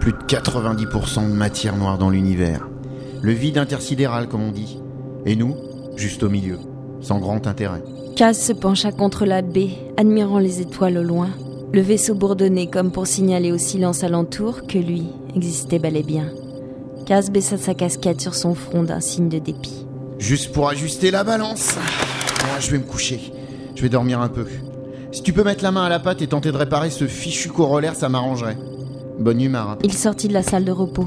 Plus de 90% de matière noire dans l'univers. Le vide intersidéral, comme on dit. Et nous, juste au milieu, sans grand intérêt. Kaz se pencha contre la baie, admirant les étoiles au loin. Le vaisseau bourdonnait comme pour signaler au silence alentour que lui existait bel et bien. Kaz baissa sa casquette sur son front d'un signe de dépit. Juste pour ajuster la balance. Moi, je vais me coucher. Je vais dormir un peu. Si tu peux mettre la main à la pâte et tenter de réparer ce fichu corollaire, ça m'arrangerait. Bonne humeur. hein. Il sortit de la salle de repos.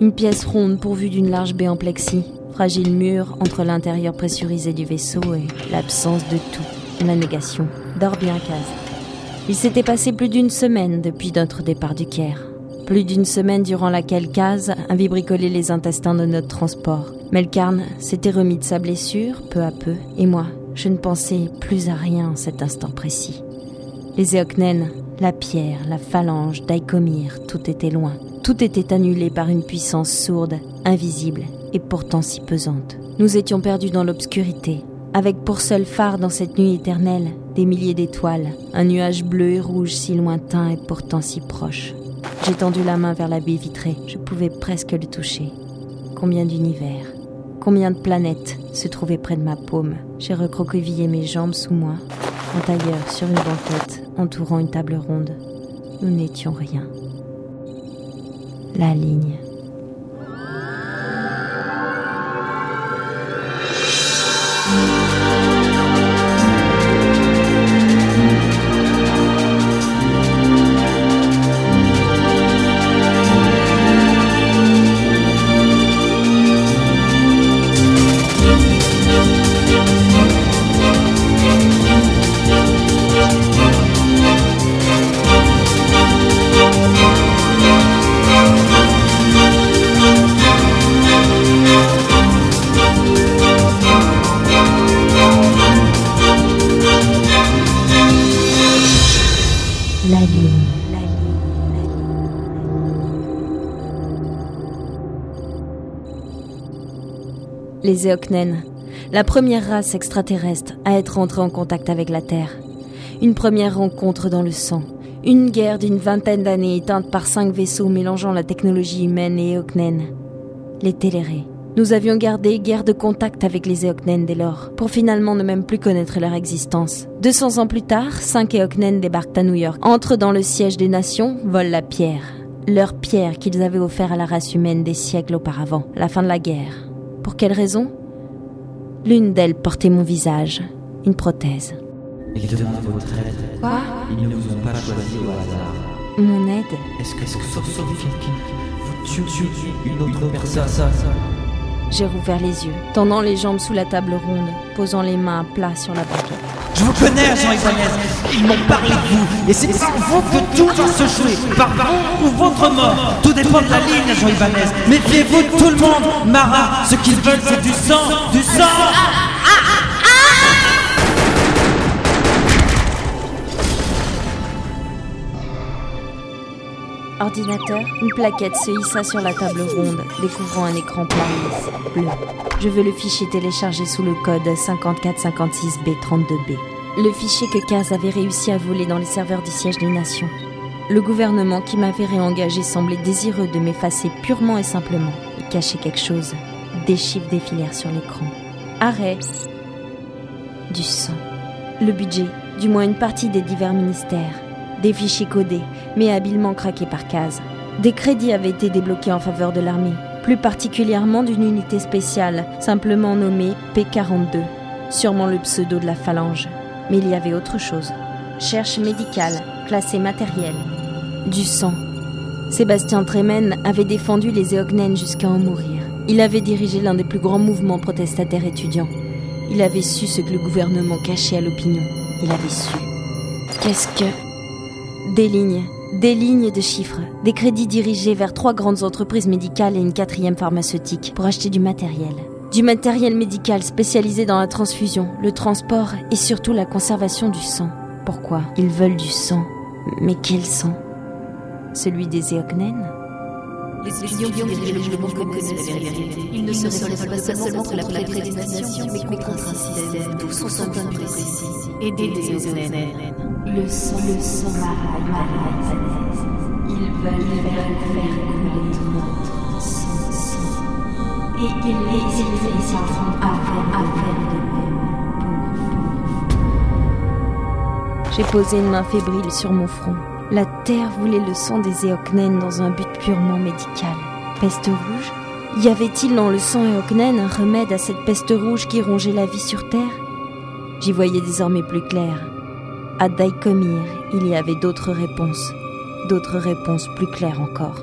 Une pièce ronde pourvue d'une large baie en plexi. Fragile mur entre l'intérieur pressurisé du vaisseau et l'absence de tout. La négation. Dors bien, Kaz. Il s'était passé plus d'une semaine depuis notre départ du Caire. Plus d'une semaine durant laquelle Kaz avait bricolé les intestins de notre transport. Melkarn s'était remis de sa blessure, peu à peu, et moi, je ne pensais plus à rien en cet instant précis. Les Eoknen, la pierre, la phalange, Daïkomir, tout était loin. Tout était annulé par une puissance sourde, invisible et pourtant si pesante. Nous étions perdus dans l'obscurité, avec pour seul phare dans cette nuit éternelle des milliers d'étoiles, un nuage bleu et rouge si lointain et pourtant si proche. J'ai tendu la main vers la baie vitrée, je pouvais presque le toucher. Combien d'univers, combien de planètes se trouvaient près de ma paume. J'ai recroquevillé mes jambes sous moi, en tailleur sur une banquette entourant une table ronde. Nous n'étions rien. La ligne. Les Eoknen, la première race extraterrestre à être entrée en contact avec la Terre. Une première rencontre dans le sang. Une guerre d'une vingtaine d'années éteinte par cinq vaisseaux mélangeant la technologie humaine et Eoknen. Les Télérés. Nous avions gardé guerre de contact avec les Eoknen dès lors, pour finalement ne même plus connaître leur existence. 200 ans plus tard, cinq Eoknen débarquent à New York, entrent dans le siège des nations, volent la pierre. Leur pierre qu'ils avaient offert à la race humaine des siècles auparavant, la fin de la guerre. Pour quelle raison? L'une d'elles portait mon visage, une prothèse. Ils demandent votre aide. Quoi? Ils ne vous ont pas choisi au hasard. Mon aide? Est-ce que vous sauvez quelqu'un Vous tuez une autre personne? J'ai rouvert les yeux, tendant les jambes sous la table ronde, posant les mains à plat sur la banquette. Je vous connais, Jean Ibanez. Ils m'ont parlé de vous. Et c'est par vous que tout va se jouer. Par vous ou votre mort. Tout dépend de la ligne, Jean Ibanez. Méfiez-vous de tout le monde. Mara, ce qu'ils veulent, c'est du sang. Du sang Ordinateur, une plaquette se hissa sur la table ronde, découvrant un écran lisse, bleu. Je veux le fichier téléchargé sous le code 5456B32B. Le fichier que Kaz avait réussi à voler dans les serveurs du siège des nations. Le gouvernement qui m'avait réengagé semblait désireux de m'effacer purement et simplement. Il cachait quelque chose. Des chiffres défilèrent sur l'écran. Arrêt. Du sang. Le budget, du moins une partie des divers ministères. Des fichiers codés, mais habilement craqués par Kaz. Des crédits avaient été débloqués en faveur de l'armée, plus particulièrement d'une unité spéciale, simplement nommée P42, sûrement le pseudo de la phalange. Mais il y avait autre chose. Cherche médicale, classée matériel. Du sang. Sébastien Tremen avait défendu les Eognen jusqu'à en mourir. Il avait dirigé l'un des plus grands mouvements protestataires étudiants. Il avait su ce que le gouvernement cachait à l'opinion. Il avait su. Qu'est-ce que... Des lignes, des lignes de chiffres, des crédits dirigés vers trois grandes entreprises médicales et une quatrième pharmaceutique pour acheter du matériel. Du matériel médical spécialisé dans la transfusion, le transport et surtout la conservation du sang. Pourquoi Ils veulent du sang? Mais quel sang? Celui des Eoknen? Les étudiants qui dirigeaient le mouvement connaissent la vérité. Ils ne se révoltent pas seulement contre la prédestination, mais contre un système. Tous sont un but précis. Aider les Océanaines. Le sang, le sang, Ils veulent faire, faire couler notre sang, sang. Et ils hésiteront à faire, à faire de même pour J'ai posé une main fébrile sur mon front. La terre voulait le sang des Éocnènes dans un but purement médical. Peste rouge? Y avait-il dans le sang Éocnène un remède à cette peste rouge qui rongeait la vie sur Terre? J'y voyais désormais plus clair. À Daikomir, il y avait d'autres réponses, d'autres réponses plus claires encore.